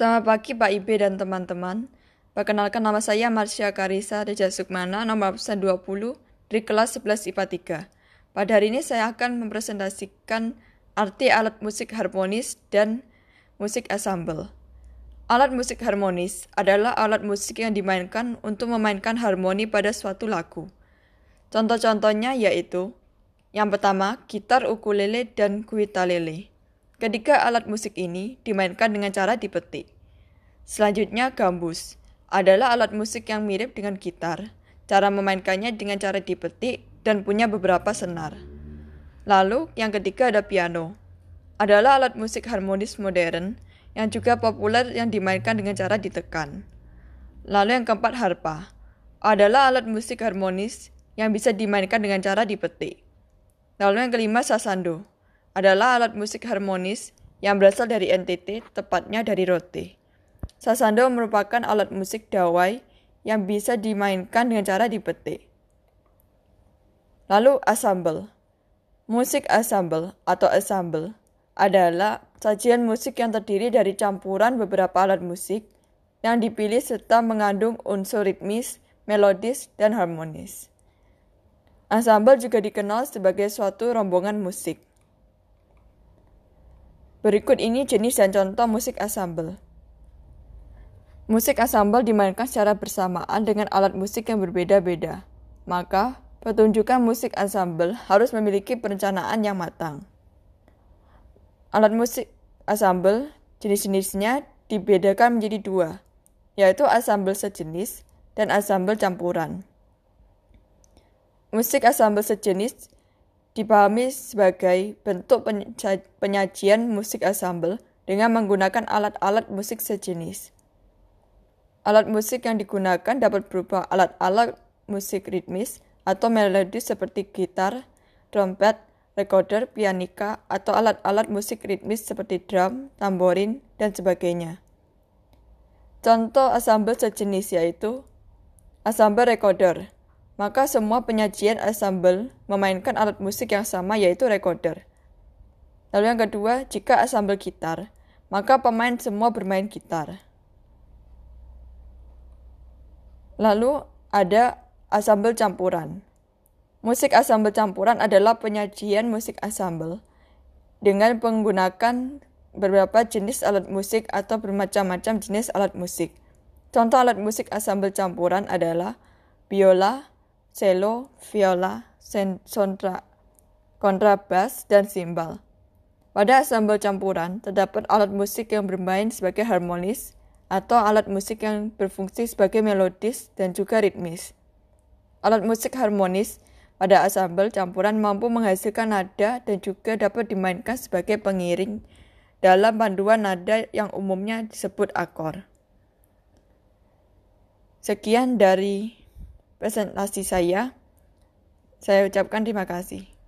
Selamat pagi Pak Ibe dan teman-teman. Perkenalkan nama saya Marsha Karisa Reja Sukmana, nomor absen 20, dari kelas 11 IPA 3. Pada hari ini saya akan mempresentasikan arti alat musik harmonis dan musik ensemble. Alat musik harmonis adalah alat musik yang dimainkan untuk memainkan harmoni pada suatu lagu. Contoh-contohnya yaitu yang pertama, gitar ukulele dan kuitalele. Ketiga alat musik ini dimainkan dengan cara dipetik. Selanjutnya gambus adalah alat musik yang mirip dengan gitar. Cara memainkannya dengan cara dipetik dan punya beberapa senar. Lalu yang ketiga ada piano. Adalah alat musik harmonis modern yang juga populer yang dimainkan dengan cara ditekan. Lalu yang keempat harpa. Adalah alat musik harmonis yang bisa dimainkan dengan cara dipetik. Lalu yang kelima sasando adalah alat musik harmonis yang berasal dari NTT, tepatnya dari Rote. Sasando merupakan alat musik dawai yang bisa dimainkan dengan cara dipetik. Lalu ensemble. Musik ensemble atau ensemble adalah sajian musik yang terdiri dari campuran beberapa alat musik yang dipilih serta mengandung unsur ritmis, melodis, dan harmonis. Ensemble juga dikenal sebagai suatu rombongan musik. Berikut ini jenis dan contoh musik ensemble. Musik ensemble dimainkan secara bersamaan dengan alat musik yang berbeda-beda. Maka, pertunjukan musik ensemble harus memiliki perencanaan yang matang. Alat musik ensemble jenis-jenisnya dibedakan menjadi dua, yaitu ensemble sejenis dan ensemble campuran. Musik ensemble sejenis dipahami sebagai bentuk penyajian musik ensemble dengan menggunakan alat-alat musik sejenis. Alat musik yang digunakan dapat berupa alat-alat musik ritmis atau melodis seperti gitar, trompet, recorder, pianika, atau alat-alat musik ritmis seperti drum, tamborin, dan sebagainya. Contoh ensemble sejenis yaitu ensemble recorder maka semua penyajian ensemble memainkan alat musik yang sama yaitu recorder. Lalu yang kedua, jika ensemble gitar, maka pemain semua bermain gitar. Lalu ada ensemble campuran. Musik ensemble campuran adalah penyajian musik ensemble dengan menggunakan beberapa jenis alat musik atau bermacam-macam jenis alat musik. Contoh alat musik ensemble campuran adalah biola, cello, viola, kontra, kontrabas, dan simbal. Pada ensemble campuran, terdapat alat musik yang bermain sebagai harmonis atau alat musik yang berfungsi sebagai melodis dan juga ritmis. Alat musik harmonis pada ensemble campuran mampu menghasilkan nada dan juga dapat dimainkan sebagai pengiring dalam panduan nada yang umumnya disebut akor. Sekian dari presentasi saya. Saya ucapkan terima kasih.